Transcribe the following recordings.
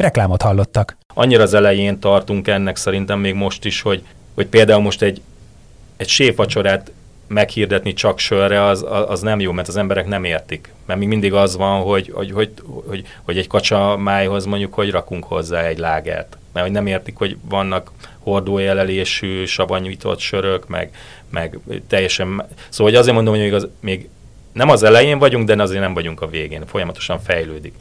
Reklámot hallottak. Annyira az elején tartunk ennek szerintem még most is, hogy, hogy például most egy, egy sévvacsorát meghirdetni csak sörre, az, az nem jó, mert az emberek nem értik. Mert még mindig az van, hogy, hogy, hogy, hogy, hogy egy kacsa májhoz mondjuk, hogy rakunk hozzá egy lágert. Mert hogy nem értik, hogy vannak hordójelelésű, savanyújtott sörök, meg, meg teljesen... Szóval hogy azért mondom, hogy még, az, még nem az elején vagyunk, de azért nem vagyunk a végén. Folyamatosan fejlődik.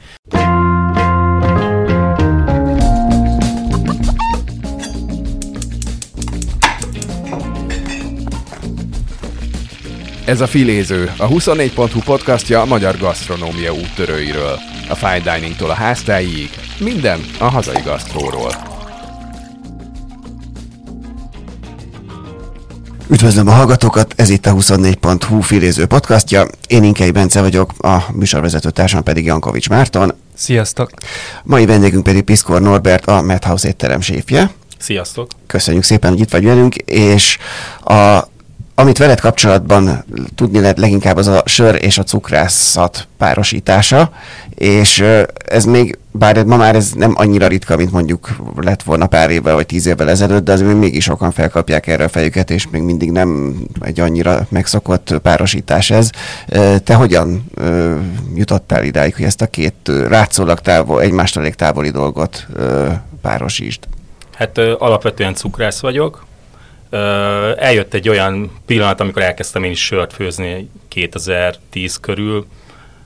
Ez a Filéző, a 24.hu podcastja a magyar gasztronómia úttörőiről. A fine diningtól a háztáig, minden a hazai gasztróról. Üdvözlöm a hallgatókat, ez itt a 24.hu filéző podcastja. Én Inkei Bence vagyok, a műsorvezető társam pedig Jankovics Márton. Sziasztok! Mai vendégünk pedig Piszkor Norbert, a Madhouse étterem séfje. Sziasztok! Köszönjük szépen, hogy itt vagy velünk, és a amit veled kapcsolatban tudni lehet leginkább az a sör és a cukrászat párosítása, és ez még, bár ma már ez nem annyira ritka, mint mondjuk lett volna pár évvel vagy tíz évvel ezelőtt, de azért még mégis sokan felkapják erre a fejüket, és még mindig nem egy annyira megszokott párosítás ez. Te hogyan jutottál idáig, hogy ezt a két rátszólag távol, egymástól elég távoli dolgot párosítsd? Hát alapvetően cukrász vagyok, eljött egy olyan pillanat, amikor elkezdtem én is sört főzni 2010 körül,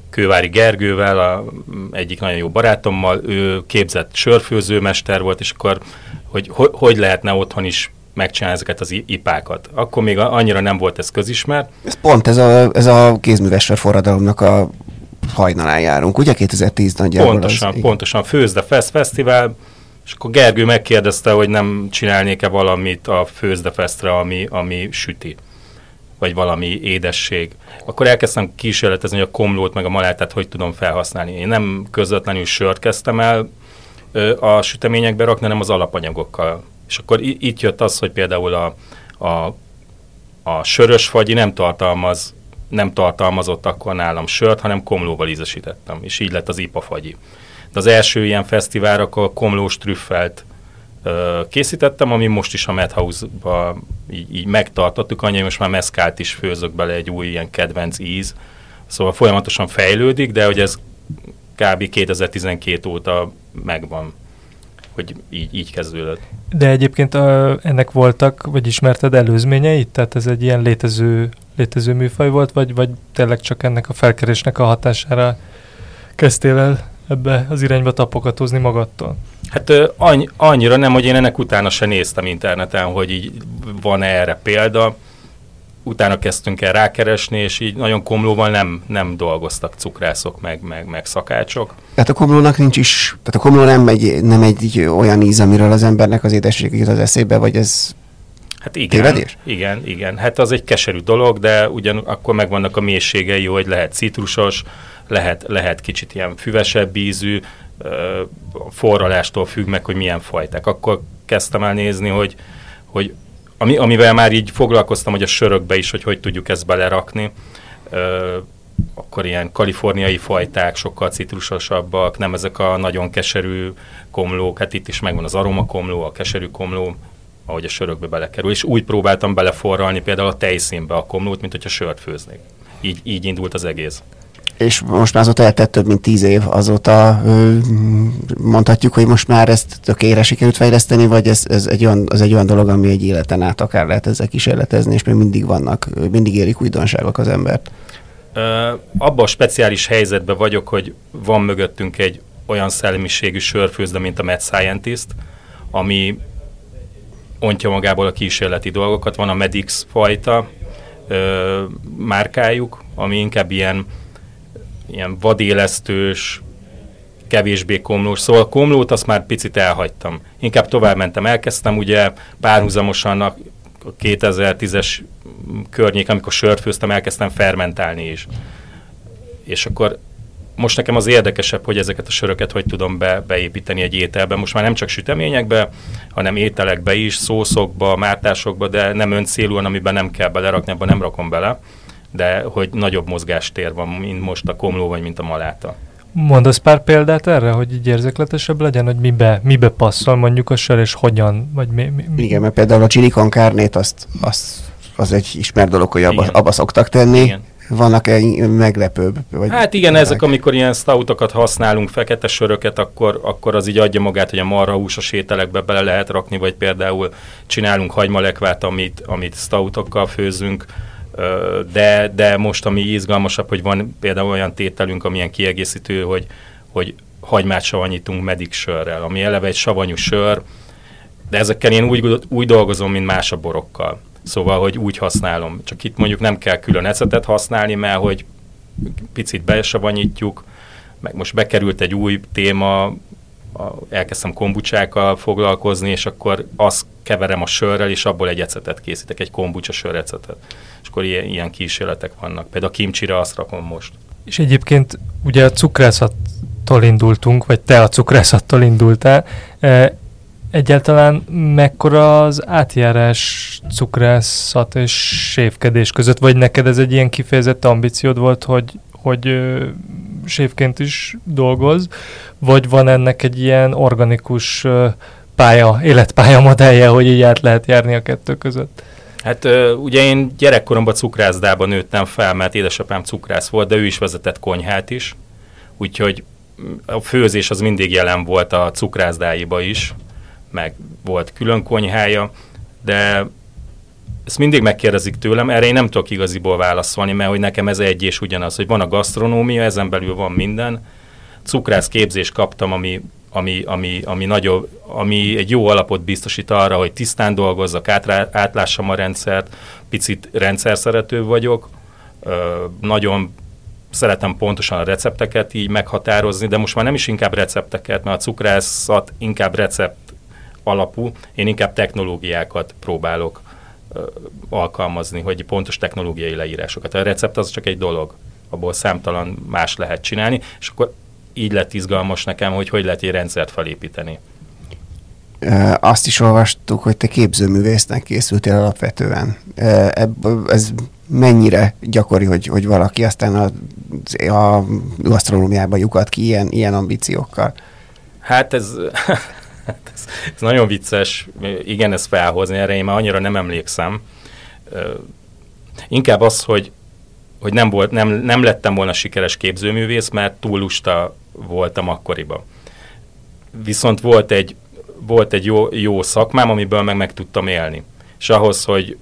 Kővári Gergővel, a, egyik nagyon jó barátommal, ő képzett sörfőzőmester volt, és akkor hogy, hogy, hogy lehetne otthon is megcsinálni ezeket az ipákat. Akkor még annyira nem volt ez közismert. Ez pont ez a, ez a kézműves forradalomnak a hajnalán járunk, ugye 2010 nagyjából? Pontosan, az, pontosan. Főzde Fest Fesztivál, és akkor Gergő megkérdezte, hogy nem csinálnék-e valamit a főzdefesztre, ami, ami süti, vagy valami édesség. Akkor elkezdtem kísérletezni, hogy a komlót meg a malátát hogy tudom felhasználni. Én nem közvetlenül sört kezdtem el a süteményekbe rakni, hanem az alapanyagokkal. És akkor itt jött az, hogy például a, a, a sörös fagyi nem tartalmaz nem tartalmazott akkor nálam sört, hanem komlóval ízesítettem, és így lett az ipa fagyi. De az első ilyen fesztiválra a komlós trüffelt készítettem, ami most is a Madhouse-ba így, így megtartottuk, annyi, most már meszkált is főzök bele egy új ilyen kedvenc íz. Szóval folyamatosan fejlődik, de hogy ez kb. 2012 óta megvan, hogy így, így kezdődött. De egyébként a, ennek voltak, vagy ismerted előzményeit? Tehát ez egy ilyen létező, létező műfaj volt, vagy, vagy tényleg csak ennek a felkerésnek a hatására kezdtél el ebbe az irányba tapokatozni magadtól? Hát annyi, annyira nem, hogy én ennek utána se néztem interneten, hogy így van -e erre példa. Utána kezdtünk el rákeresni, és így nagyon komlóval nem, nem dolgoztak cukrászok, meg, meg, meg szakácsok. Tehát a komlónak nincs is, tehát a komló nem egy, nem egy olyan íz, amiről az embernek az édesség jut az eszébe, vagy ez Hát igen, Tévedés? igen, igen. Hát az egy keserű dolog, de ugyanakkor megvannak a mélységei, hogy lehet citrusos, lehet, lehet kicsit ilyen füvesebb ízű, forralástól függ meg, hogy milyen fajták. Akkor kezdtem el nézni, hogy, hogy ami, amivel már így foglalkoztam, hogy a sörökbe is, hogy hogy tudjuk ezt belerakni, akkor ilyen kaliforniai fajták, sokkal citrusosabbak, nem ezek a nagyon keserű komlók, hát itt is megvan az aromakomló, a keserű komló, ahogy a sörökbe belekerül, és úgy próbáltam beleforralni például a tejszínbe a komlót, mint hogyha sört főznék. Így, így indult az egész és most már azóta eltett több mint tíz év, azóta mondhatjuk, hogy most már ezt tökére sikerült fejleszteni, vagy ez, ez egy olyan, az egy olyan dolog, ami egy életen át akár lehet ezzel kísérletezni, és még mindig vannak, mindig érik újdonságok az embert. abban a speciális helyzetben vagyok, hogy van mögöttünk egy olyan szellemiségű sörfőzde, mint a Mad Scientist, ami ontja magából a kísérleti dolgokat. Van a Medix fajta ö, márkájuk, ami inkább ilyen ilyen vadélesztős, kevésbé komlós. Szóval a komlót azt már picit elhagytam. Inkább tovább mentem, elkezdtem ugye párhuzamosan a 2010-es környék, amikor sört főztem, elkezdtem fermentálni is. És akkor most nekem az érdekesebb, hogy ezeket a söröket hogy tudom be, beépíteni egy ételbe. Most már nem csak süteményekbe, hanem ételekbe is, szószokba, mártásokba, de nem öncélúan, amiben nem kell belerakni, abban nem rakom bele, de hogy nagyobb mozgástér van, mint most a komló, vagy mint a maláta. Mondasz pár példát erre, hogy így érzékletesebb legyen, hogy mibe, mibe passzol mondjuk a sör, és hogyan, vagy mi, mi, mi? Igen, mert például a chili con carne-t, azt, azt, az egy ismert dolog, hogy abba, abba szoktak tenni. Igen. Vannak-e meglepőbb? Vagy Hát igen, ezek, amikor ilyen stoutokat használunk, fekete söröket, akkor, akkor az így adja magát, hogy a marhahúsos ételekbe bele lehet rakni, vagy például csinálunk hagymalekvát, amit, amit stoutokkal főzünk, de, de most ami izgalmasabb, hogy van például olyan tételünk, amilyen kiegészítő, hogy, hogy hagymát savanyítunk medik sörrel, ami eleve egy savanyú sör, de ezekkel én úgy, úgy dolgozom, mint más a borokkal. Szóval, hogy úgy használom. Csak itt mondjuk nem kell külön ecetet használni, mert hogy picit besavanyítjuk, meg most bekerült egy új téma, a, elkezdtem kombucsákkal foglalkozni, és akkor azt keverem a sörrel, és abból egy ecetet készítek, egy kombucsa sörrecetet. És akkor ilyen, ilyen kísérletek vannak. Például a kimcsire azt rakom most. És egyébként ugye a cukrászattól indultunk, vagy te a cukrászattal indultál. E, Egyáltalán mekkora az átjárás cukrászat és sévkedés között, vagy neked ez egy ilyen kifejezett ambíciód volt, hogy, hogy ö, sévként is dolgoz, vagy van ennek egy ilyen organikus pálya, életpálya modellje, hogy így át lehet járni a kettő között? Hát ugye én gyerekkoromban cukrászdában nőttem fel, mert édesapám cukrász volt, de ő is vezetett konyhát is, úgyhogy mm, a főzés az mindig jelen volt a cukrászdáiba is, meg volt külön konyhája, de ezt mindig megkérdezik tőlem, erre én nem tudok igaziból válaszolni, mert hogy nekem ez egy és ugyanaz, hogy van a gasztronómia, ezen belül van minden. Cukrász képzést kaptam, ami, ami, ami, ami, nagyobb, ami egy jó alapot biztosít arra, hogy tisztán dolgozzak, átrá, átlássam a rendszert, picit rendszerszerető vagyok, ö, nagyon szeretem pontosan a recepteket így meghatározni, de most már nem is inkább recepteket, mert a cukrászat inkább recept alapú, én inkább technológiákat próbálok alkalmazni, hogy pontos technológiai leírásokat. A recept az csak egy dolog, abból számtalan más lehet csinálni, és akkor így lett izgalmas nekem, hogy hogy lehet egy rendszert felépíteni. Azt is olvastuk, hogy te képzőművésznek készültél alapvetően. Ez mennyire gyakori, hogy, hogy valaki aztán a, a gasztronómiába lyukat ki ilyen, ilyen ambíciókkal? Hát ez, hát ez, ez nagyon vicces, igen, ez felhozni, erre én már annyira nem emlékszem. Inkább az, hogy, hogy nem, volt, nem, nem lettem volna sikeres képzőművész, mert túl lusta voltam akkoriban. Viszont volt egy, volt egy jó, jó szakmám, amiből meg meg tudtam élni. És ahhoz, hogy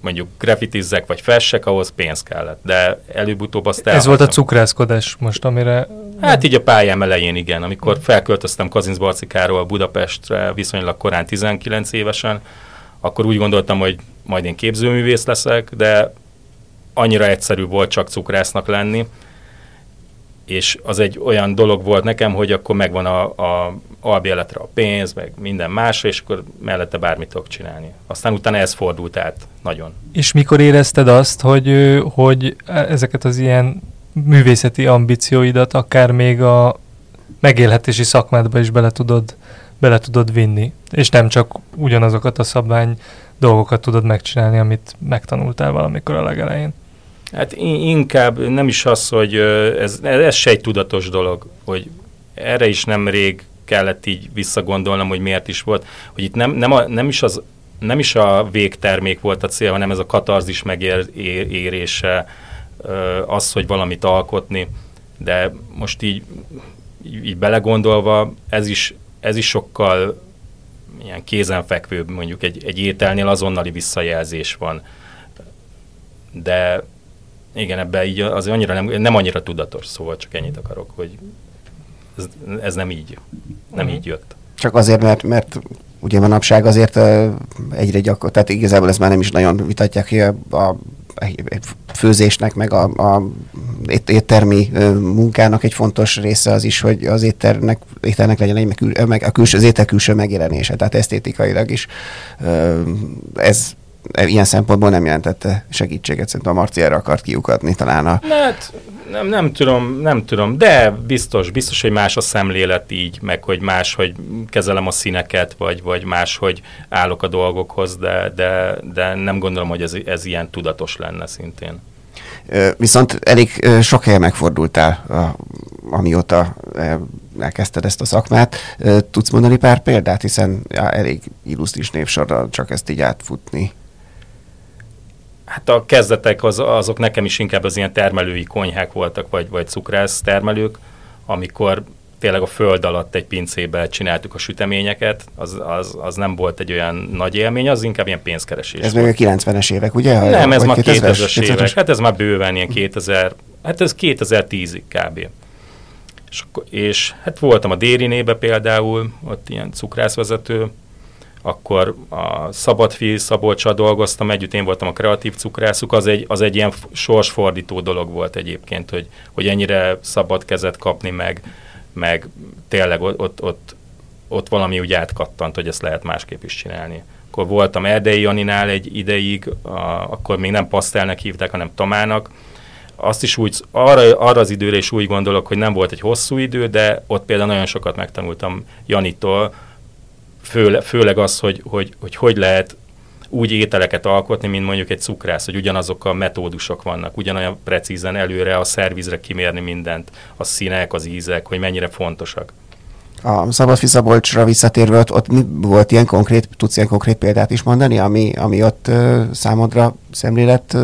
mondjuk grafitizzek vagy fessek, ahhoz pénz kellett. De előbb-utóbb azt Ez volt a elhagytam. cukrászkodás most, amire... Hát így a pályám elején igen, amikor felköltöztem Kazincbarcikáról Budapestre viszonylag korán 19 évesen, akkor úgy gondoltam, hogy majd én képzőművész leszek, de annyira egyszerű volt csak cukrásznak lenni, és az egy olyan dolog volt nekem, hogy akkor megvan a, a albéletre a pénz, meg minden másra, és akkor mellette bármit tudok csinálni. Aztán utána ez fordult át nagyon. És mikor érezted azt, hogy, hogy ezeket az ilyen művészeti ambícióidat akár még a megélhetési szakmádba is bele tudod, bele tudod vinni, és nem csak ugyanazokat a szabvány dolgokat tudod megcsinálni, amit megtanultál valamikor a legelején. Hát in- inkább nem is az, hogy ez, ez se egy tudatos dolog, hogy erre is nem rég kellett így visszagondolnom, hogy miért is volt, hogy itt nem, nem, a, nem is az nem is a végtermék volt a cél, hanem ez a katarzis megérése, az, hogy valamit alkotni, de most így, így, belegondolva, ez is, ez is sokkal ilyen kézenfekvőbb, mondjuk egy, egy ételnél azonnali visszajelzés van. De igen, ebben így az annyira nem, nem annyira tudatos, szóval csak ennyit akarok, hogy ez, ez nem így, nem Mhm. így jött. Csak azért, mert, mert ugye manapság azért egyre gyakor, tehát igazából ezt már nem is nagyon vitatják, hogy a, a főzésnek, meg a, a éttermi munkának egy fontos része az is, hogy az étternek, étternek legyen egy, meg, meg a külső, az étel külső megjelenése, tehát esztétikailag is. Ez ilyen szempontból nem jelentette segítséget, szerintem a Marci akart kiukadni talán a... Hát, nem, nem tudom, nem tudom, de biztos, biztos, hogy más a szemlélet így, meg hogy más, hogy kezelem a színeket, vagy, vagy más, hogy állok a dolgokhoz, de, de, de nem gondolom, hogy ez, ez ilyen tudatos lenne szintén. Viszont elég sok helyen megfordultál, amióta elkezdted ezt a szakmát. Tudsz mondani pár példát, hiszen elég illusztris névsorral csak ezt így átfutni. Hát a kezdetek az, azok nekem is inkább az ilyen termelői konyhák voltak, vagy, vagy cukrász termelők, amikor tényleg a föld alatt egy pincébe csináltuk a süteményeket, az, az, az nem volt egy olyan nagy élmény, az inkább ilyen pénzkeresés. Ez még a 90-es évek, ugye? Nem, ez már 2000-es évek, hát ez már bőven ilyen 2000, hát ez 2010-ig kb. És, és hát voltam a Dérinébe például, ott ilyen cukrászvezető, akkor a Szabadfi Szabolcsal dolgoztam együtt, én voltam a kreatív cukrászuk, az egy, az egy ilyen sorsfordító dolog volt egyébként, hogy, hogy ennyire szabad kezet kapni, meg, meg tényleg ott, ott, ott valami úgy átkattant, hogy ezt lehet másképp is csinálni. Akkor voltam Erdei Janinál egy ideig, a, akkor még nem Pasztelnek hívták, hanem Tamának, azt is úgy, arra, arra az időre is úgy gondolok, hogy nem volt egy hosszú idő, de ott például nagyon sokat megtanultam Janitól, főle, főleg az, hogy, hogy, hogy hogy lehet úgy ételeket alkotni, mint mondjuk egy cukrász, hogy ugyanazok a metódusok vannak, ugyanolyan precízen előre a szervizre kimérni mindent, a színek, az ízek, hogy mennyire fontosak. A Szabadfi Szabolcsra visszatérve, ott, ott mi volt ilyen konkrét, tudsz ilyen konkrét példát is mondani, ami, ami ott uh, számodra szemlélet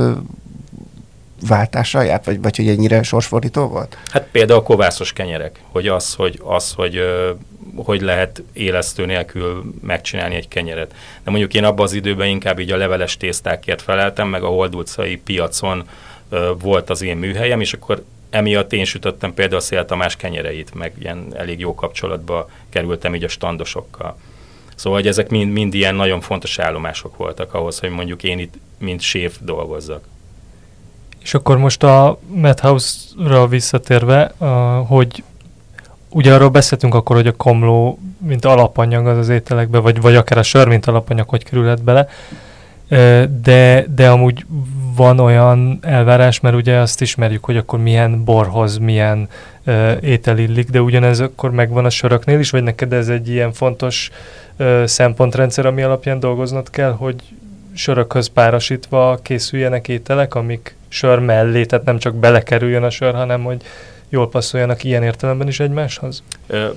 váltásra járt, vagy, vagy hogy ennyire sorsfordító volt? Hát például a kovászos kenyerek, hogy az, hogy, az, hogy uh, hogy lehet élesztő nélkül megcsinálni egy kenyeret. De mondjuk én abban az időben inkább így a leveles tésztákért feleltem, meg a Hold utcai piacon ö, volt az én műhelyem, és akkor emiatt én sütöttem például Szél Tamás kenyereit, meg ilyen elég jó kapcsolatba kerültem így a standosokkal. Szóval, hogy ezek mind, mind ilyen nagyon fontos állomások voltak ahhoz, hogy mondjuk én itt, mint séf dolgozzak. És akkor most a Madhouse-ra visszatérve, hogy Ugye arról beszéltünk akkor, hogy a komló, mint alapanyag az az ételekbe, vagy, vagy akár a sör, mint alapanyag, hogy kerülhet bele. De, de amúgy van olyan elvárás, mert ugye azt ismerjük, hogy akkor milyen borhoz milyen uh, étel illik, de ugyanez akkor megvan a söröknél is, vagy neked ez egy ilyen fontos uh, szempontrendszer, ami alapján dolgoznod kell, hogy sörökhöz párosítva készüljenek ételek, amik sör mellé, tehát nem csak belekerüljön a sör, hanem hogy jól passzoljanak ilyen értelemben is egymáshoz?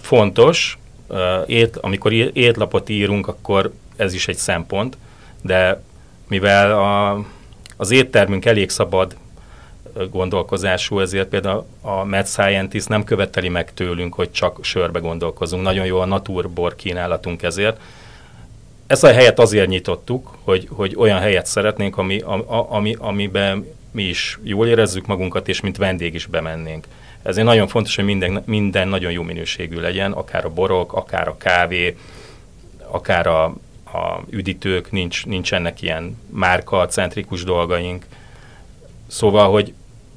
Fontos. Ét, amikor étlapot írunk, akkor ez is egy szempont, de mivel a, az éttermünk elég szabad gondolkozású, ezért például a Mad Scientist nem követeli meg tőlünk, hogy csak sörbe gondolkozunk. Nagyon jó a naturbor kínálatunk ezért. Ezt a helyet azért nyitottuk, hogy, hogy olyan helyet szeretnénk, ami, ami, amiben mi is jól érezzük magunkat, és mint vendég is bemennénk. Ezért nagyon fontos, hogy minden, minden nagyon jó minőségű legyen, akár a borok, akár a kávé, akár a, a üdítők, nincs, nincsenek ilyen márka-centrikus dolgaink. Szóval, hogy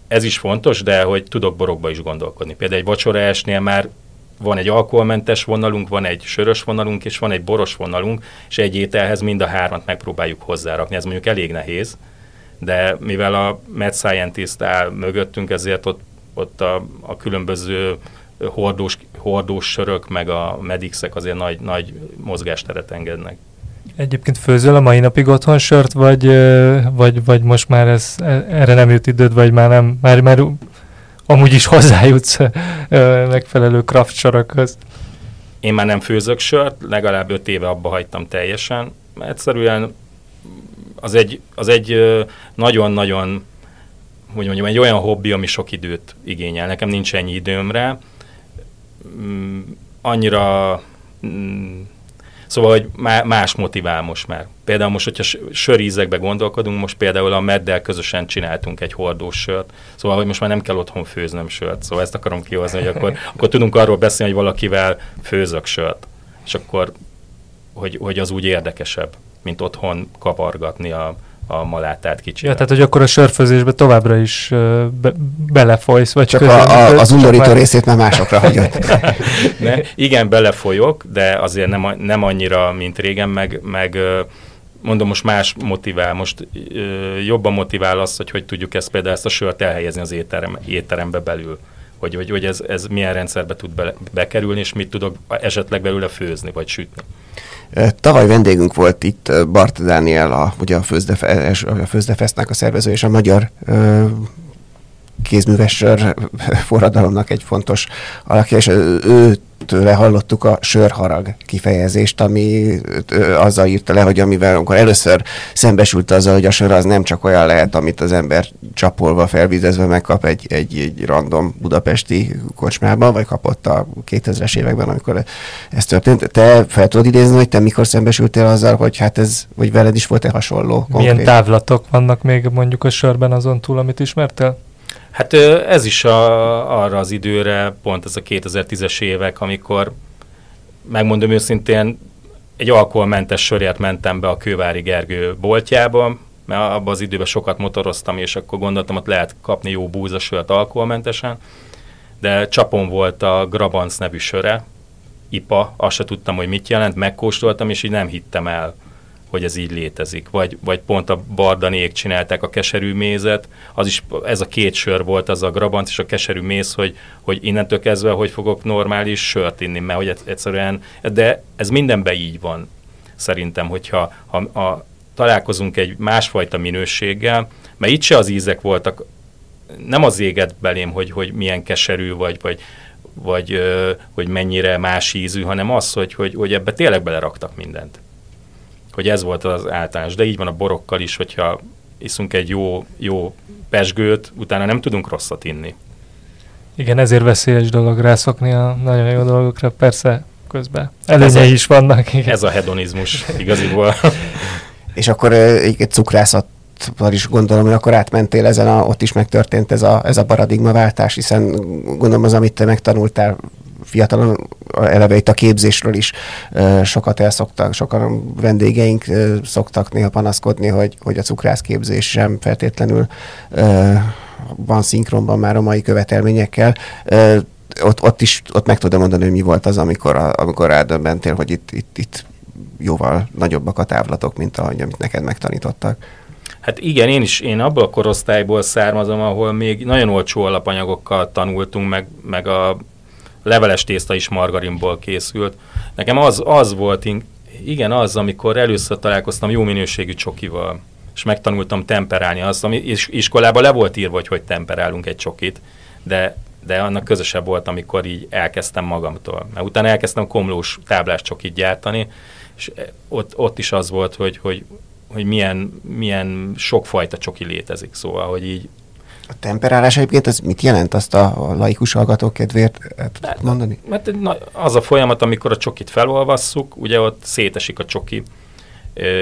ez is fontos, de hogy tudok borokba is gondolkodni. Például egy vacsoraesnél már van egy alkoholmentes vonalunk, van egy sörös vonalunk, és van egy boros vonalunk, és egy ételhez mind a hármat megpróbáljuk hozzárakni. Ez mondjuk elég nehéz, de mivel a Mad Scientist áll mögöttünk, ezért ott ott a, a különböző hordós, hordós sörök, meg a medixek azért nagy, nagy mozgásteret engednek. Egyébként főzöl a mai napig otthon sört, vagy, vagy, vagy most már ez, e, erre nem jut időd, vagy már nem, már, már amúgy is hozzájutsz megfelelő craft sorokhoz? Én már nem főzök sört, legalább öt éve abba hagytam teljesen, egyszerűen az egy, az egy nagyon-nagyon hogy mondjam, egy olyan hobbi, ami sok időt igényel. Nekem nincs ennyi időm rá. Mm, annyira... Mm, szóval, hogy más motivál most már. Például most, hogyha sörízekbe gondolkodunk, most például a meddel közösen csináltunk egy hordós sört, szóval, hogy most már nem kell otthon főznöm sört. Szóval ezt akarom kihozni, hogy akkor, akkor tudunk arról beszélni, hogy valakivel főzök sört. És akkor, hogy, hogy az úgy érdekesebb, mint otthon kavargatni a, a malátát Ja, kicsit. tehát, hogy akkor a sörfőzésbe továbbra is be, belefolysz, vagy Csak közben- a, a, az csak undorító már- részét már másokra hagyod. ne, igen, belefolyok, de azért nem, nem annyira, mint régen, meg, meg mondom, most más motivál, most ö, jobban motivál az, hogy hogy tudjuk ezt például ezt a sört elhelyezni az étterem, étterembe belül. Hogy, hogy, hogy ez, ez milyen rendszerbe tud be, bekerülni, és mit tudok esetleg belőle főzni, vagy sütni. Tavaly vendégünk volt itt Bart Dániel, a, ugye a, Főzdefe, a Főzdefesznek a szervező, és a magyar ö, kézműves forradalomnak egy fontos alakja, és ő tőle hallottuk a sörharag kifejezést, ami azzal írta le, hogy amivel amikor először szembesült azzal, hogy a sör az nem csak olyan lehet, amit az ember csapolva, felvizezve megkap egy, egy, egy random budapesti kocsmában, vagy kapott a 2000-es években, amikor ez történt. Te fel tudod idézni, hogy te mikor szembesültél azzal, hogy hát ez, vagy veled is volt-e hasonló? Milyen konkrét? távlatok vannak még mondjuk a sörben azon túl, amit ismertél? Hát ez is a, arra az időre, pont ez a 2010-es évek, amikor megmondom őszintén, egy alkoholmentes sörért mentem be a Kővári Gergő boltjába, mert abban az időben sokat motoroztam, és akkor gondoltam, ott lehet kapni jó búzasört alkoholmentesen, de csapon volt a Grabanc nevű söre, IPA, azt se tudtam, hogy mit jelent, megkóstoltam, és így nem hittem el, hogy ez így létezik. Vagy, vagy pont a Bardanék csinálták a keserű mézet, az is, ez a két sör volt, az a Grabanc és a keserű méz, hogy, hogy innentől kezdve, hogy fogok normális sört inni, mert hogy egyszerűen, de ez mindenben így van, szerintem, hogyha ha, ha találkozunk egy másfajta minőséggel, mert itt se az ízek voltak, nem az éget belém, hogy, hogy milyen keserű, vagy, vagy, vagy hogy mennyire más ízű, hanem az, hogy, hogy, hogy ebbe tényleg beleraktak mindent. Hogy ez volt az általános. De így van a borokkal is, hogyha iszunk egy jó, jó pesgőt, utána nem tudunk rosszat inni. Igen, ezért veszélyes dolog rászokni a nagyon jó dolgokra, persze közben. Ez Előnyei a- is vannak, igen. Ez a hedonizmus igaziból. És akkor egy, cukrászatban is gondolom, hogy akkor átmentél ezen, a, ott is megtörtént ez a, ez a paradigmaváltás, hiszen gondolom az, amit te megtanultál fiatalon, eleve itt a képzésről is sokat elszoktak, sokan vendégeink szoktak néha panaszkodni, hogy, hogy a cukrászképzés sem feltétlenül van szinkronban már a mai követelményekkel. Ott, ott is ott meg tudom mondani, hogy mi volt az, amikor, amikor rádöbbentél, hogy itt, itt, itt jóval nagyobbak a távlatok, mint ahogy amit neked megtanítottak. Hát igen, én is, én abból a korosztályból származom, ahol még nagyon olcsó alapanyagokkal tanultunk, meg, meg a leveles tészta is margarinból készült. Nekem az, az volt, igen, az, amikor először találkoztam jó minőségű csokival, és megtanultam temperálni azt, ami is, iskolában le volt írva, hogy hogy temperálunk egy csokit, de, de annak közösebb volt, amikor így elkezdtem magamtól. Mert utána elkezdtem komlós táblás csokit gyártani, és ott, ott is az volt, hogy, hogy, hogy milyen, milyen sokfajta csoki létezik, szóval, hogy így A temperálás egyébként az mit jelent? Azt a, laikus hallgatók kedvéért el tudod mondani? Mert az a folyamat, amikor a csokit felolvasszuk, ugye ott szétesik a csoki,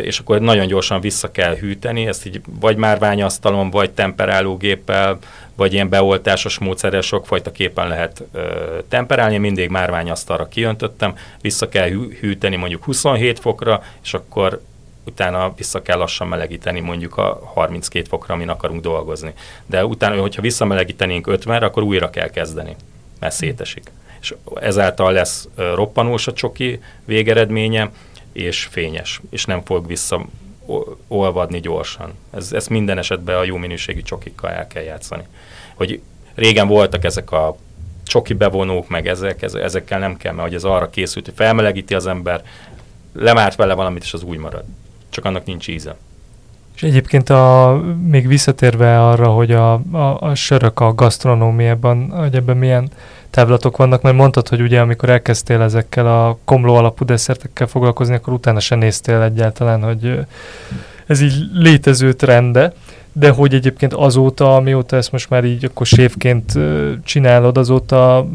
és akkor nagyon gyorsan vissza kell hűteni, ezt így vagy márványasztalon, vagy temperálógéppel, vagy ilyen beoltásos módszerrel sokfajta képen lehet ö, temperálni, mindig márványasztalra kiöntöttem, vissza kell hű- hűteni mondjuk 27 fokra, és akkor utána vissza kell lassan melegíteni mondjuk a 32 fokra, amin akarunk dolgozni. De utána, hogyha visszamelegítenénk 50-re, akkor újra kell kezdeni, mert szétesik. És ezáltal lesz roppanós a csoki végeredménye, és fényes, és nem fog vissza olvadni gyorsan. Ez, ezt minden esetben a jó minőségű csokikkal el kell játszani. Hogy régen voltak ezek a csoki bevonók, meg ezek, ez- ezekkel nem kell, mert hogy ez arra készült, hogy felmelegíti az ember, lemárt vele valamit, és az úgy marad. Csak annak nincs íze. És egyébként a, még visszatérve arra, hogy a, a, a sörök a gasztronómiában, hogy ebben milyen távlatok vannak, mert mondtad, hogy ugye amikor elkezdtél ezekkel a komló alapú desszertekkel foglalkozni, akkor utána se néztél egyáltalán, hogy ez így létező trende, de hogy egyébként azóta, mióta ezt most már így akkor sévként csinálod, azóta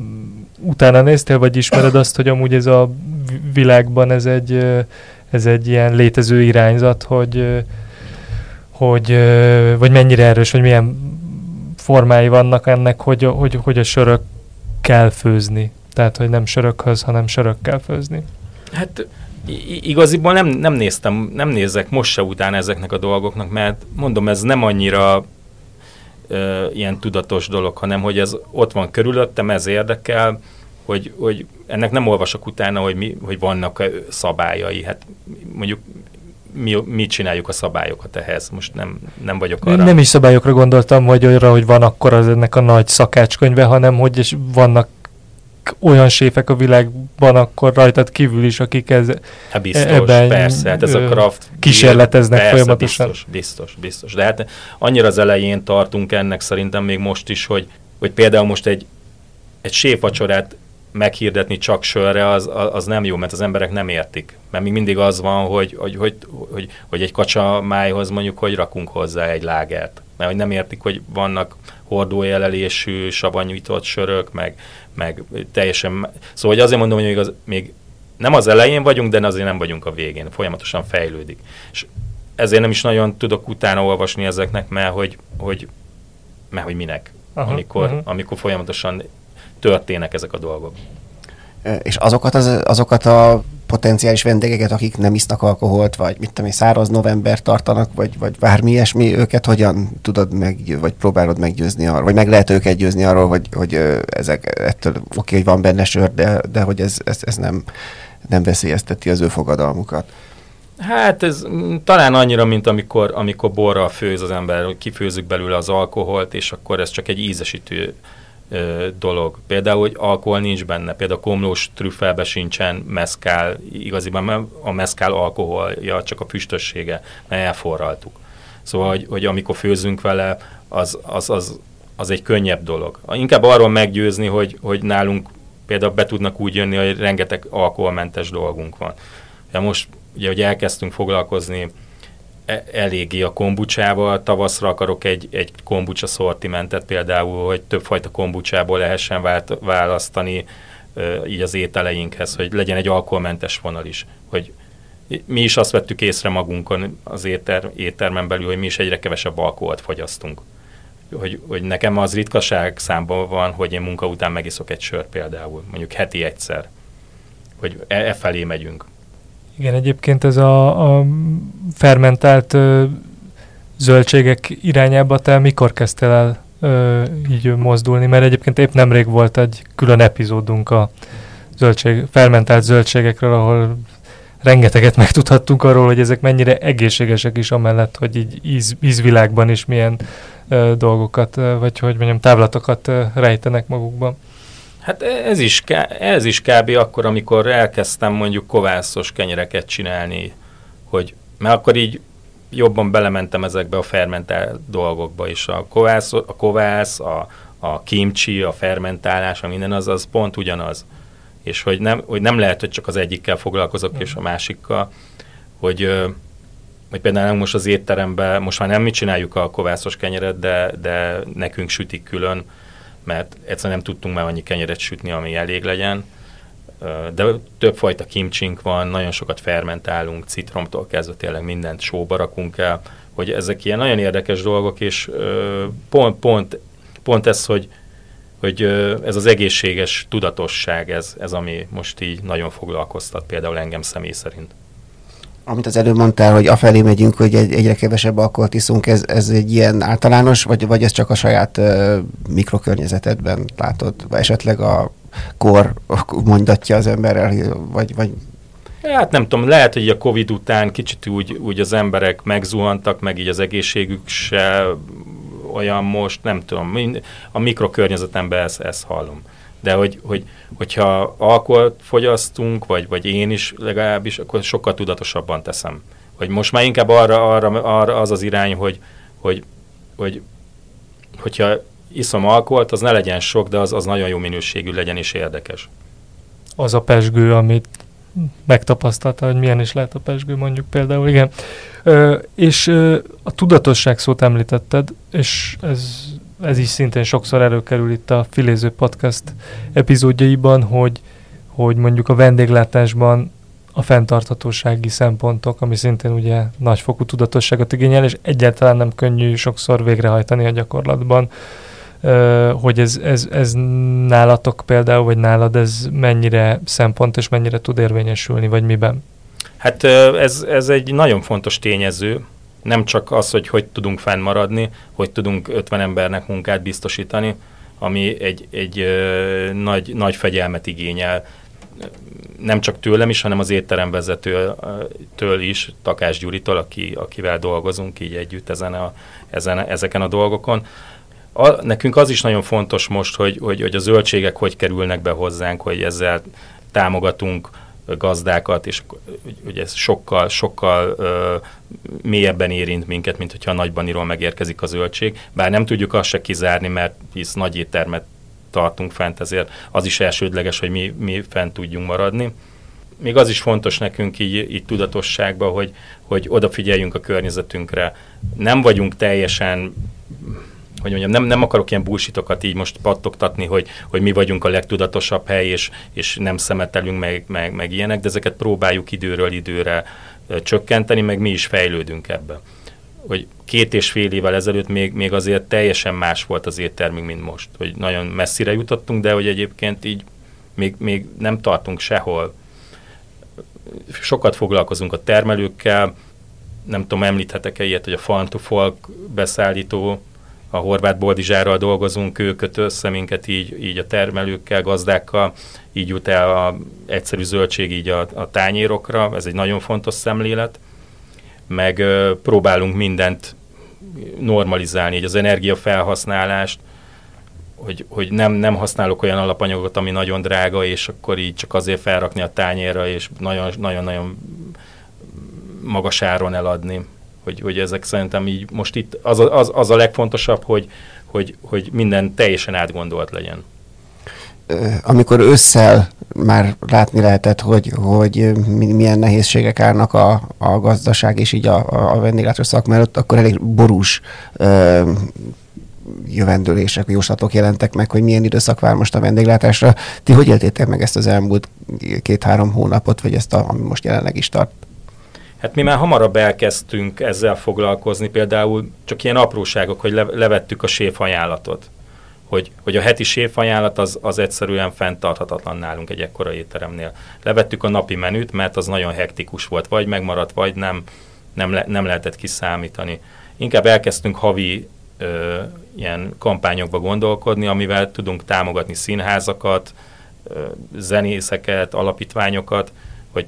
utána néztél, vagy ismered azt, hogy amúgy ez a vi- világban ez egy, ez egy ilyen létező irányzat, hogy hogy vagy mennyire erős, vagy milyen formái vannak ennek, hogy, hogy, hogy a sörök kell főzni. Tehát, hogy nem sörökhöz, hanem sörökkel főzni. Hát igaziból nem, nem néztem, nem nézek most se után ezeknek a dolgoknak, mert mondom, ez nem annyira ö, ilyen tudatos dolog, hanem hogy ez ott van körülöttem, ez érdekel, hogy, hogy ennek nem olvasok utána, hogy, mi, hogy vannak szabályai. Hát mondjuk mi, mi csináljuk a szabályokat ehhez. Most nem, nem vagyok arra. Nem is szabályokra gondoltam, hogy arra, hogy van akkor az ennek a nagy szakácskönyve, hanem hogy is vannak olyan séfek a világban akkor rajtad kívül is, akik ez, hát biztos, ebben persze, hát ez a craft kísérleteznek persze, folyamatosan. Biztos, biztos, biztos. De hát annyira az elején tartunk ennek szerintem még most is, hogy, hogy például most egy, egy séfvacsorát meghirdetni csak sörre, az, az nem jó, mert az emberek nem értik. Mert még mindig az van, hogy, hogy, hogy, hogy, hogy egy kacsa májhoz mondjuk, hogy rakunk hozzá egy lágert. Mert hogy nem értik, hogy vannak hordójelelésű, savanyújtott sörök, meg, meg teljesen... Szóval hogy azért mondom, hogy még, az, még nem az elején vagyunk, de azért nem vagyunk a végén. Folyamatosan fejlődik. És ezért nem is nagyon tudok utána olvasni ezeknek, mert hogy, hogy, mert hogy minek. Aha, amikor, uh-huh. amikor folyamatosan történnek ezek a dolgok. És azokat, az, azokat a potenciális vendégeket, akik nem isznak alkoholt, vagy mit tudom én, száraz november tartanak, vagy, vagy bármi ilyesmi, őket hogyan tudod meg, vagy próbálod meggyőzni arról, vagy meg lehet őket győzni arról, hogy, hogy ezek ettől oké, okay, hogy van benne sör, de, de hogy ez, ez, ez nem, nem veszélyezteti az ő fogadalmukat. Hát ez talán annyira, mint amikor, amikor borral főz az ember, hogy kifőzzük belőle az alkoholt, és akkor ez csak egy ízesítő dolog. Például, hogy alkohol nincs benne, például komlós trüffelbe sincsen meszkál, igaziban a meszkál alkoholja, csak a füstössége, mert elforraltuk. Szóval, hogy, hogy amikor főzünk vele, az, az, az, az egy könnyebb dolog. Inkább arról meggyőzni, hogy, hogy nálunk például be tudnak úgy jönni, hogy rengeteg alkoholmentes dolgunk van. Ja most ugye, hogy elkezdtünk foglalkozni eléggé a kombucsával. Tavaszra akarok egy, egy kombucsa szortimentet például, hogy többfajta kombucsából lehessen vált, választani így az ételeinkhez, hogy legyen egy alkoholmentes vonal is. Hogy mi is azt vettük észre magunkon az éter, éttermen belül, hogy mi is egyre kevesebb alkoholt fogyasztunk. Hogy, hogy nekem az ritkaság számban van, hogy én munka után megiszok egy sört például, mondjuk heti egyszer. Hogy e, e felé megyünk. Igen, egyébként ez a, a fermentált ö, zöldségek irányába te mikor kezdtél el ö, így mozdulni? Mert egyébként épp nemrég volt egy külön epizódunk a zöldség, fermentált zöldségekről, ahol rengeteget megtudhattunk arról, hogy ezek mennyire egészségesek is, amellett, hogy így íz, ízvilágban is milyen ö, dolgokat, vagy hogy mondjam, távlatokat ö, rejtenek magukban. Hát ez is, ez is kb. akkor, amikor elkezdtem mondjuk kovászos kenyereket csinálni, hogy, mert akkor így jobban belementem ezekbe a fermentált dolgokba is. A kovász, a, kovász, a, a kimcsi, a fermentálás, a minden az, az pont ugyanaz. És hogy nem, hogy nem lehet, hogy csak az egyikkel foglalkozok, mm. és a másikkal, hogy, hogy például most az étteremben, most már nem mi csináljuk a kovászos kenyeret, de, de nekünk sütik külön, mert egyszerűen nem tudtunk már annyi kenyeret sütni, ami elég legyen. De többfajta kimcsink van, nagyon sokat fermentálunk, citromtól kezdve tényleg mindent sóba rakunk el, hogy ezek ilyen nagyon érdekes dolgok, és pont, pont, pont ez, hogy, hogy ez az egészséges tudatosság, ez, ez ami most így nagyon foglalkoztat például engem személy szerint amit az előbb mondtál, hogy afelé megyünk, hogy egy, egyre kevesebb alkoholt iszunk, ez, ez egy ilyen általános, vagy, vagy ez csak a saját uh, mikrokörnyezetedben látod? Esetleg a kor mondatja az emberrel, vagy, vagy Hát nem tudom, lehet, hogy a Covid után kicsit úgy, úgy az emberek megzuhantak, meg így az egészségük se olyan most, nem tudom, a mikrokörnyezetemben ezt, ezt hallom de hogy, hogy, hogyha alkoholt fogyasztunk, vagy, vagy én is legalábbis, akkor sokkal tudatosabban teszem. Hogy most már inkább arra, arra, arra az az irány, hogy, hogy, hogy hogyha iszom alkoholt, az ne legyen sok, de az, az nagyon jó minőségű legyen és érdekes. Az a pesgő, amit megtapasztalta, hogy milyen is lehet a pesgő mondjuk például, igen. Ö, és ö, a tudatosság szót említetted, és ez ez is szintén sokszor előkerül itt a Filéző Podcast epizódjaiban, hogy, hogy mondjuk a vendéglátásban a fenntarthatósági szempontok, ami szintén ugye nagyfokú tudatosságot igényel, és egyáltalán nem könnyű sokszor végrehajtani a gyakorlatban, hogy ez, ez, ez nálatok például, vagy nálad ez mennyire szempont, és mennyire tud érvényesülni, vagy miben? Hát ez, ez egy nagyon fontos tényező, nem csak az, hogy hogy tudunk fennmaradni, hogy tudunk 50 embernek munkát biztosítani, ami egy, egy nagy, nagy fegyelmet igényel, nem csak tőlem is, hanem az étteremvezetőtől is, Takás Gyuritól, aki, akivel dolgozunk így együtt ezen a, ezen, ezeken a dolgokon. A, nekünk az is nagyon fontos most, hogy, hogy, hogy a zöldségek hogy kerülnek be hozzánk, hogy ezzel támogatunk gazdákat, és ugye ez sokkal, sokkal ö, mélyebben érint minket, mint hogyha a nagybaniról megérkezik a zöldség. Bár nem tudjuk azt se kizárni, mert hisz nagy éttermet tartunk fent, ezért az is elsődleges, hogy mi, mi fent tudjunk maradni. Még az is fontos nekünk így, így tudatosságban, hogy, hogy odafigyeljünk a környezetünkre. Nem vagyunk teljesen hogy mondjam, nem, nem akarok ilyen bullshitokat így most pattogtatni, hogy, hogy mi vagyunk a legtudatosabb hely, és, és nem szemetelünk meg, meg, meg ilyenek, de ezeket próbáljuk időről időre csökkenteni, meg mi is fejlődünk ebbe. Hogy két és fél évvel ezelőtt még, még azért teljesen más volt az éttermünk, mint most. Hogy nagyon messzire jutottunk, de hogy egyébként így még, még nem tartunk sehol. Sokat foglalkozunk a termelőkkel, nem tudom, említhetek-e ilyet, hogy a Farm to Folk beszállító a horvát boldizsárral dolgozunk, ő köt össze minket így, így a termelőkkel, gazdákkal, így jut el a egyszerű zöldség így a, a tányérokra, ez egy nagyon fontos szemlélet, meg ö, próbálunk mindent normalizálni, így az energiafelhasználást, hogy, hogy nem, nem használok olyan alapanyagot, ami nagyon drága, és akkor így csak azért felrakni a tányérra, és nagyon-nagyon magas áron eladni hogy, hogy ezek szerintem így most itt az a, az, az a legfontosabb, hogy, hogy, hogy minden teljesen átgondolt legyen. Amikor ősszel már látni lehetett, hogy, hogy milyen nehézségek állnak a, a gazdaság és így a, a vendéglátó szakma előtt, akkor elég borús ö, jövendőlések, jóslatok jelentek meg, hogy milyen időszak vár most a vendéglátásra. Ti hogy éltétek meg ezt az elmúlt két-három hónapot, vagy ezt, a, ami most jelenleg is tart? Hát mi már hamarabb elkezdtünk ezzel foglalkozni, például csak ilyen apróságok, hogy le, levettük a séfajánlatot. Hogy, hogy a heti séfajánlat az, az egyszerűen fenntarthatatlan nálunk egy ekkora étteremnél. Levettük a napi menüt, mert az nagyon hektikus volt, vagy megmaradt, vagy nem, nem, le, nem lehetett kiszámítani. Inkább elkezdtünk havi ö, ilyen kampányokba gondolkodni, amivel tudunk támogatni színházakat, ö, zenészeket, alapítványokat, hogy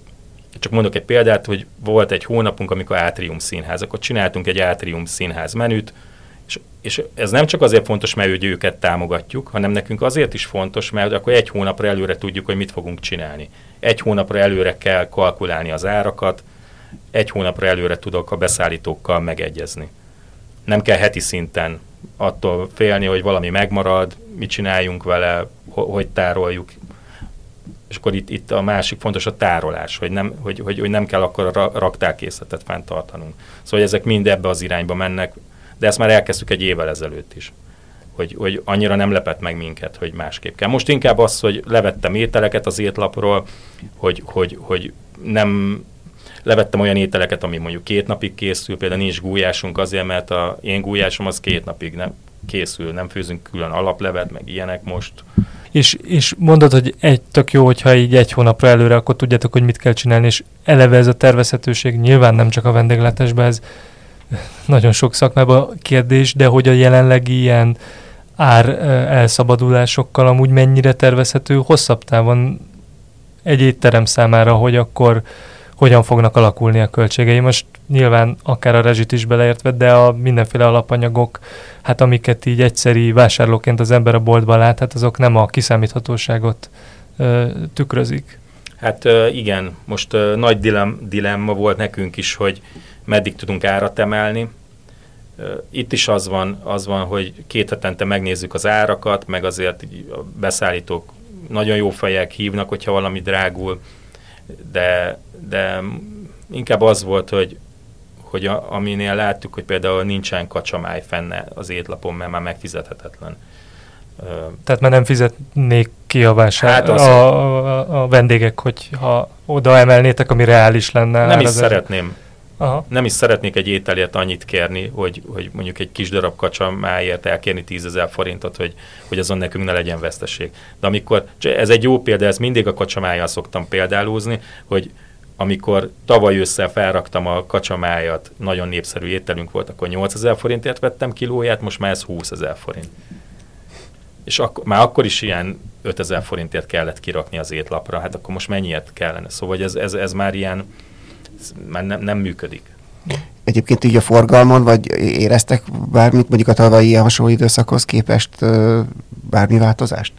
csak mondok egy példát, hogy volt egy hónapunk, amikor Átrium Színház, akkor csináltunk egy Átrium Színház menüt, és, és ez nem csak azért fontos, mert hogy őket támogatjuk, hanem nekünk azért is fontos, mert akkor egy hónapra előre tudjuk, hogy mit fogunk csinálni. Egy hónapra előre kell kalkulálni az árakat, egy hónapra előre tudok a beszállítókkal megegyezni. Nem kell heti szinten attól félni, hogy valami megmarad, mit csináljunk vele, hogy tároljuk, és akkor itt, itt a másik fontos a tárolás, hogy nem, hogy, hogy, hogy nem kell akkor a raktárkészletet fenntartanunk. Szóval ezek mind ebbe az irányba mennek, de ezt már elkezdtük egy évvel ezelőtt is. Hogy, hogy annyira nem lepett meg minket, hogy másképp kell. Most inkább az, hogy levettem ételeket az étlapról, hogy, hogy, hogy nem levettem olyan ételeket, ami mondjuk két napig készül, például nincs gulyásunk azért, mert a én gulyásom az két napig nem készül, nem főzünk külön alaplevet, meg ilyenek most és, és mondod, hogy egy tök jó, hogyha így egy hónapra előre, akkor tudjátok, hogy mit kell csinálni, és eleve ez a tervezhetőség nyilván nem csak a vendéglátásban, ez nagyon sok szakmában kérdés, de hogy a jelenlegi ilyen ár elszabadulásokkal amúgy mennyire tervezhető hosszabb távon egy étterem számára, hogy akkor hogyan fognak alakulni a költségei. Most nyilván akár a rezsit is beleértve, de a mindenféle alapanyagok, hát amiket így egyszeri vásárlóként az ember a boltban lát, hát azok nem a kiszámíthatóságot ö, tükrözik. Hát igen, most nagy dilem, dilemma volt nekünk is, hogy meddig tudunk árat emelni. Itt is az van, az van, hogy két hetente megnézzük az árakat, meg azért a beszállítók nagyon jó fejek hívnak, hogyha valami drágul, de, de inkább az volt, hogy, hogy a, aminél láttuk, hogy például nincsen kacsamáj fenne az étlapon, mert már megfizethetetlen. Tehát már nem fizetnék ki a vásár, hát az a, a, a vendégek, hogy ha oda emelnétek, ami reális lenne. Nem is szeretném. Aha. Nem is szeretnék egy ételért annyit kérni, hogy, hogy mondjuk egy kis darab kacsamáért elkérni 10 ezer forintot, hogy, hogy azon nekünk ne legyen veszteség. De amikor, ez egy jó példa, ez mindig a kacsamájjal szoktam példálózni, hogy amikor tavaly össze felraktam a kacsamájat, nagyon népszerű ételünk volt, akkor 8000 forintért vettem kilóját, most már ez 20 ezer forint. És ak- már akkor is ilyen 5000 forintért kellett kirakni az étlapra, hát akkor most mennyiért kellene? Szóval ez, ez, ez már ilyen, már nem, nem működik. Egyébként így a forgalmon, vagy éreztek bármit mondjuk a tavalyi ilyen hasonló időszakhoz képest bármi változást?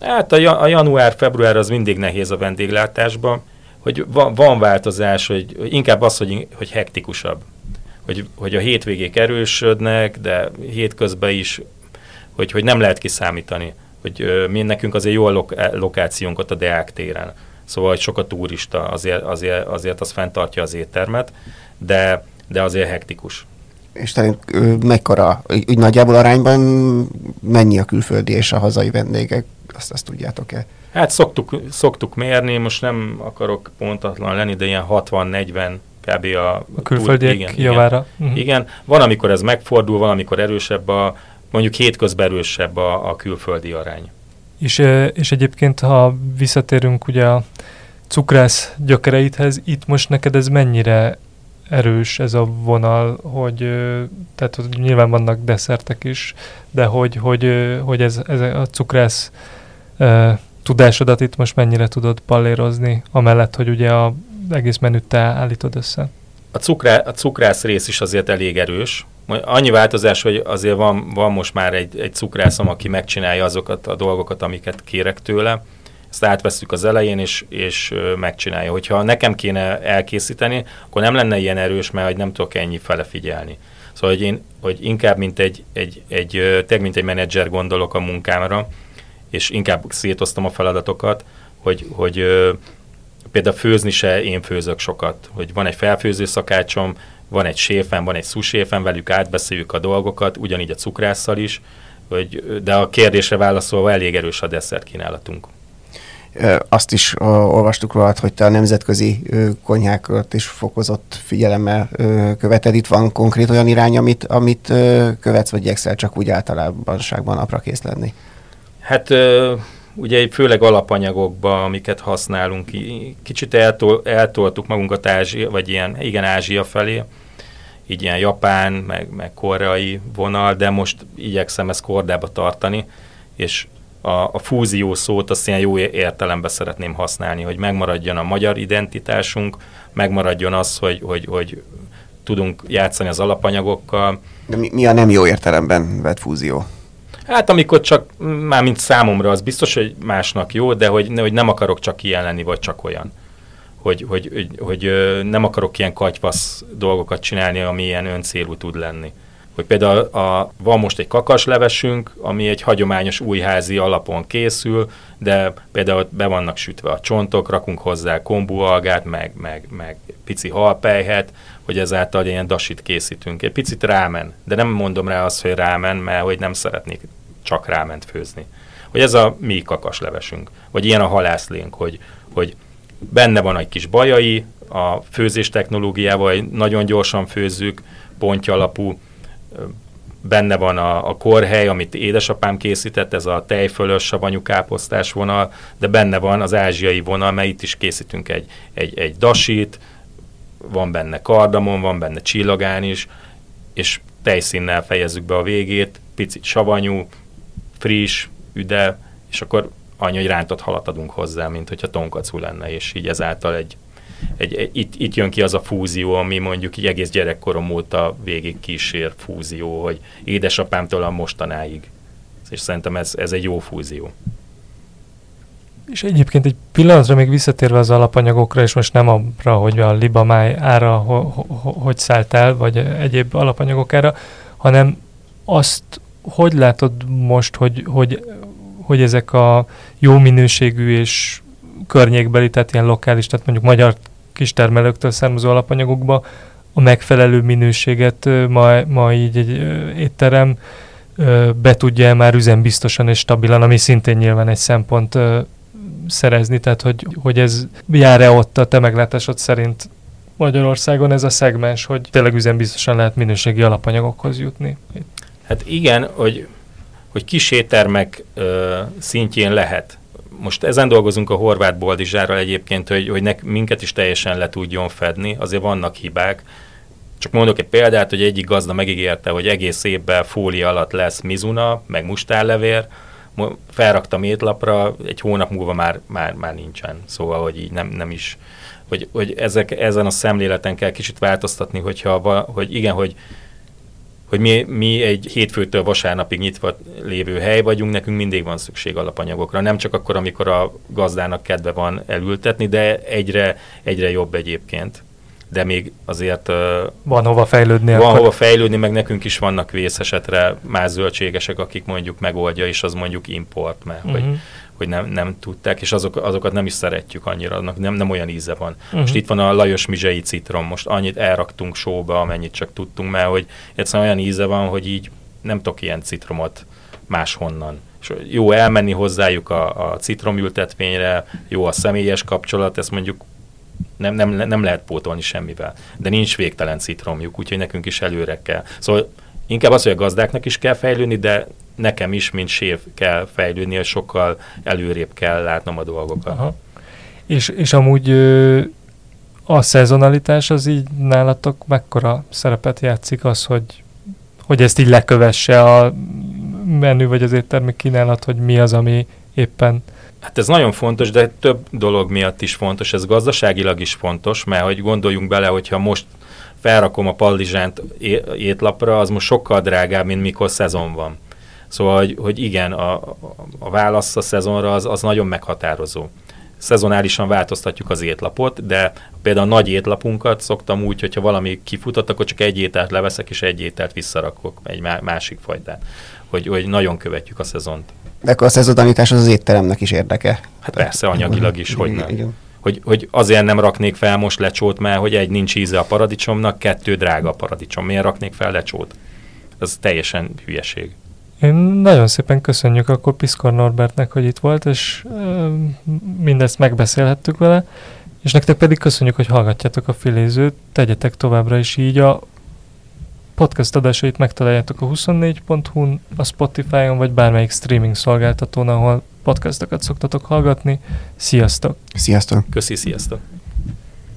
Hát a, január-február az mindig nehéz a vendéglátásban, hogy van, van változás, hogy, hogy inkább az, hogy, hogy hektikusabb. Hogy, hogy a hétvégék erősödnek, de hétközben is, hogy, hogy nem lehet kiszámítani. Hogy mi nekünk azért jó a lok- lokációnk ott a Deák téren. Szóval, hogy sok a turista, azért, azért, azért az fenntartja az éttermet, de, de azért hektikus. És talán mekkora, úgy nagyjából arányban mennyi a külföldi és a hazai vendégek, azt, azt tudjátok-e? Hát szoktuk, szoktuk mérni, most nem akarok pontatlan lenni, de ilyen 60-40 kb. a, a külföldiek igen, javára. Igen. Uh-huh. igen, van, amikor ez megfordul, van, amikor erősebb a, mondjuk hétközben erősebb a, a külföldi arány. És, és egyébként, ha visszatérünk ugye a cukrász gyökereidhez, itt most neked ez mennyire erős ez a vonal, hogy tehát hogy nyilván vannak desszertek is, de hogy, hogy, hogy ez, ez a cukrász tudásodat itt most mennyire tudod pallérozni, amellett, hogy ugye a egész menüt te állítod össze? A, cukrá, a cukrász rész is azért elég erős. Annyi változás, hogy azért van, van most már egy, egy cukrászom, aki megcsinálja azokat a dolgokat, amiket kérek tőle, ezt átveszük az elején, és, és megcsinálja. Hogyha nekem kéne elkészíteni, akkor nem lenne ilyen erős, mert hogy nem tudok ennyi fele figyelni. Szóval, hogy én hogy inkább mint egy, egy, egy, tényleg mint egy menedzser gondolok a munkámra, és inkább szétoztam a feladatokat, hogy, hogy például főzni se én főzök sokat, hogy van egy felfőző szakácsom, van egy séfen, van egy szuséfen, velük átbeszéljük a dolgokat, ugyanígy a cukrásszal is, hogy, de a kérdésre válaszolva elég erős a desszert kínálatunk azt is olvastuk róla, hogy te a nemzetközi konyhákat is fokozott figyelemmel követed. Itt van konkrét olyan irány, amit, amit követsz, vagy igyekszel csak úgy általában napra kész lenni? Hát ugye főleg alapanyagokba, amiket használunk, kicsit eltol, eltoltuk magunkat Ázsia, vagy ilyen, igen, Ázsia felé, így ilyen japán, meg, meg koreai vonal, de most igyekszem ezt kordába tartani, és a, a fúzió szót azt ilyen jó értelemben szeretném használni, hogy megmaradjon a magyar identitásunk, megmaradjon az, hogy, hogy, hogy tudunk játszani az alapanyagokkal. De mi, mi a nem jó értelemben vett fúzió? Hát amikor csak, már mint számomra, az biztos, hogy másnak jó, de hogy, hogy nem akarok csak ilyen lenni, vagy csak olyan. Hogy, hogy, hogy, hogy nem akarok ilyen katyvasz dolgokat csinálni, ami ilyen öncélú tud lenni hogy például a, van most egy kakaslevesünk, ami egy hagyományos újházi alapon készül, de például be vannak sütve a csontok, rakunk hozzá kombualgát, meg, meg, meg pici halpejhet, hogy ezáltal ilyen dasit készítünk. Egy picit rámen, de nem mondom rá azt, hogy rámen, mert hogy nem szeretnék csak ráment főzni. Hogy ez a mi kakaslevesünk, vagy ilyen a halászlénk, hogy, hogy benne van egy kis bajai, a főzés technológiával nagyon gyorsan főzzük, pontja alapú, benne van a, a korhely, amit édesapám készített, ez a tejfölös savanyú káposztás vonal, de benne van az ázsiai vonal, mert itt is készítünk egy, egy, egy dasit, van benne kardamon, van benne csillagán is, és tejszínnel fejezzük be a végét, picit savanyú, friss, üde, és akkor annyi, hogy rántott halat adunk hozzá, mint hogyha tonkacú lenne, és így ezáltal egy egy, egy, itt, itt jön ki az a fúzió, ami mondjuk így egész gyerekkorom óta végig kísér fúzió, hogy édesapámtól a mostanáig. És szerintem ez, ez egy jó fúzió. És egyébként egy pillanatra még visszatérve az alapanyagokra, és most nem arra, hogy a libamáj ára ho, ho, hogy szállt el, vagy egyéb alapanyagokára, hanem azt, hogy látod most, hogy, hogy, hogy ezek a jó minőségű és környékbeli, tehát ilyen lokális, tehát mondjuk magyar kistermelőktől származó alapanyagokba a megfelelő minőséget ma, ma így egy étterem be tudja már üzembiztosan és stabilan, ami szintén nyilván egy szempont szerezni, tehát hogy, hogy ez jár-e ott a te meglátásod szerint Magyarországon ez a szegmens, hogy tényleg üzembiztosan lehet minőségi alapanyagokhoz jutni? Hát igen, hogy, hogy kis éttermek ö, szintjén lehet most ezen dolgozunk a horvát boldizsárral egyébként, hogy, hogy nek, minket is teljesen le tudjon fedni, azért vannak hibák. Csak mondok egy példát, hogy egyik gazda megígérte, hogy egész évben fólia alatt lesz mizuna, meg mustárlevér, felraktam étlapra, egy hónap múlva már, már, már nincsen. Szóval, hogy így nem, nem is, hogy, hogy ezek, ezen a szemléleten kell kicsit változtatni, hogyha, hogy igen, hogy hogy mi, mi egy hétfőtől vasárnapig nyitva lévő hely vagyunk, nekünk mindig van szükség alapanyagokra. Nem csak akkor, amikor a gazdának kedve van elültetni, de egyre, egyre jobb egyébként. De még azért... Van hova fejlődni. Van akkor. hova fejlődni, meg nekünk is vannak vészesetre más zöldségesek, akik mondjuk megoldja, és az mondjuk import, mert uh-huh. hogy hogy nem, nem tudták, és azok, azokat nem is szeretjük annyira, annak nem, nem olyan íze van. Uh-huh. Most itt van a Lajos Mizsei citrom, most annyit elraktunk sóba, amennyit csak tudtunk, mert hogy egyszerűen olyan íze van, hogy így nem tudok ilyen citromot máshonnan. És jó elmenni hozzájuk a, a citromültetvényre, jó a személyes kapcsolat, ezt mondjuk nem, nem, nem lehet pótolni semmivel. De nincs végtelen citromjuk, úgyhogy nekünk is előre kell. Szóval inkább az, hogy a gazdáknak is kell fejlődni, de nekem is, mint sév kell fejlődni, és sokkal előrébb kell látnom a dolgokat. Aha. És, és amúgy a szezonalitás az így nálatok mekkora szerepet játszik az, hogy, hogy ezt így lekövesse a menü vagy az éttermi kínálat, hogy mi az, ami éppen Hát ez nagyon fontos, de több dolog miatt is fontos. Ez gazdaságilag is fontos, mert hogy gondoljunk bele, hogyha most felrakom a pallizsánt étlapra, az most sokkal drágább, mint mikor szezon van. Szóval, hogy, hogy igen, a, a válasz a szezonra az, az nagyon meghatározó. Szezonálisan változtatjuk az étlapot, de például a nagy étlapunkat szoktam úgy, hogyha valami kifutott, akkor csak egy ételt leveszek, és egy ételt visszarakok, egy másik fajtát. Hogy, hogy nagyon követjük a szezont. De akkor a szezonalitás az az étteremnek is érdeke. Hát persze, anyagilag is, hogy nem. Igen. Hogy, hogy azért nem raknék fel most lecsót, mert hogy egy nincs íze a paradicsomnak, kettő drága a paradicsom. Miért raknék fel lecsót? Ez teljesen hülyeség. Én nagyon szépen köszönjük akkor Piszkor Norbertnek, hogy itt volt, és ö, mindezt megbeszélhettük vele, és nektek pedig köszönjük, hogy hallgatjátok a filézőt, tegyetek továbbra is így a podcast adásait megtaláljátok a 24.hu-n, a Spotify-on, vagy bármelyik streaming szolgáltatón, ahol podcastokat szoktatok hallgatni. Sziasztok! Sziasztok! Köszi, sziasztok!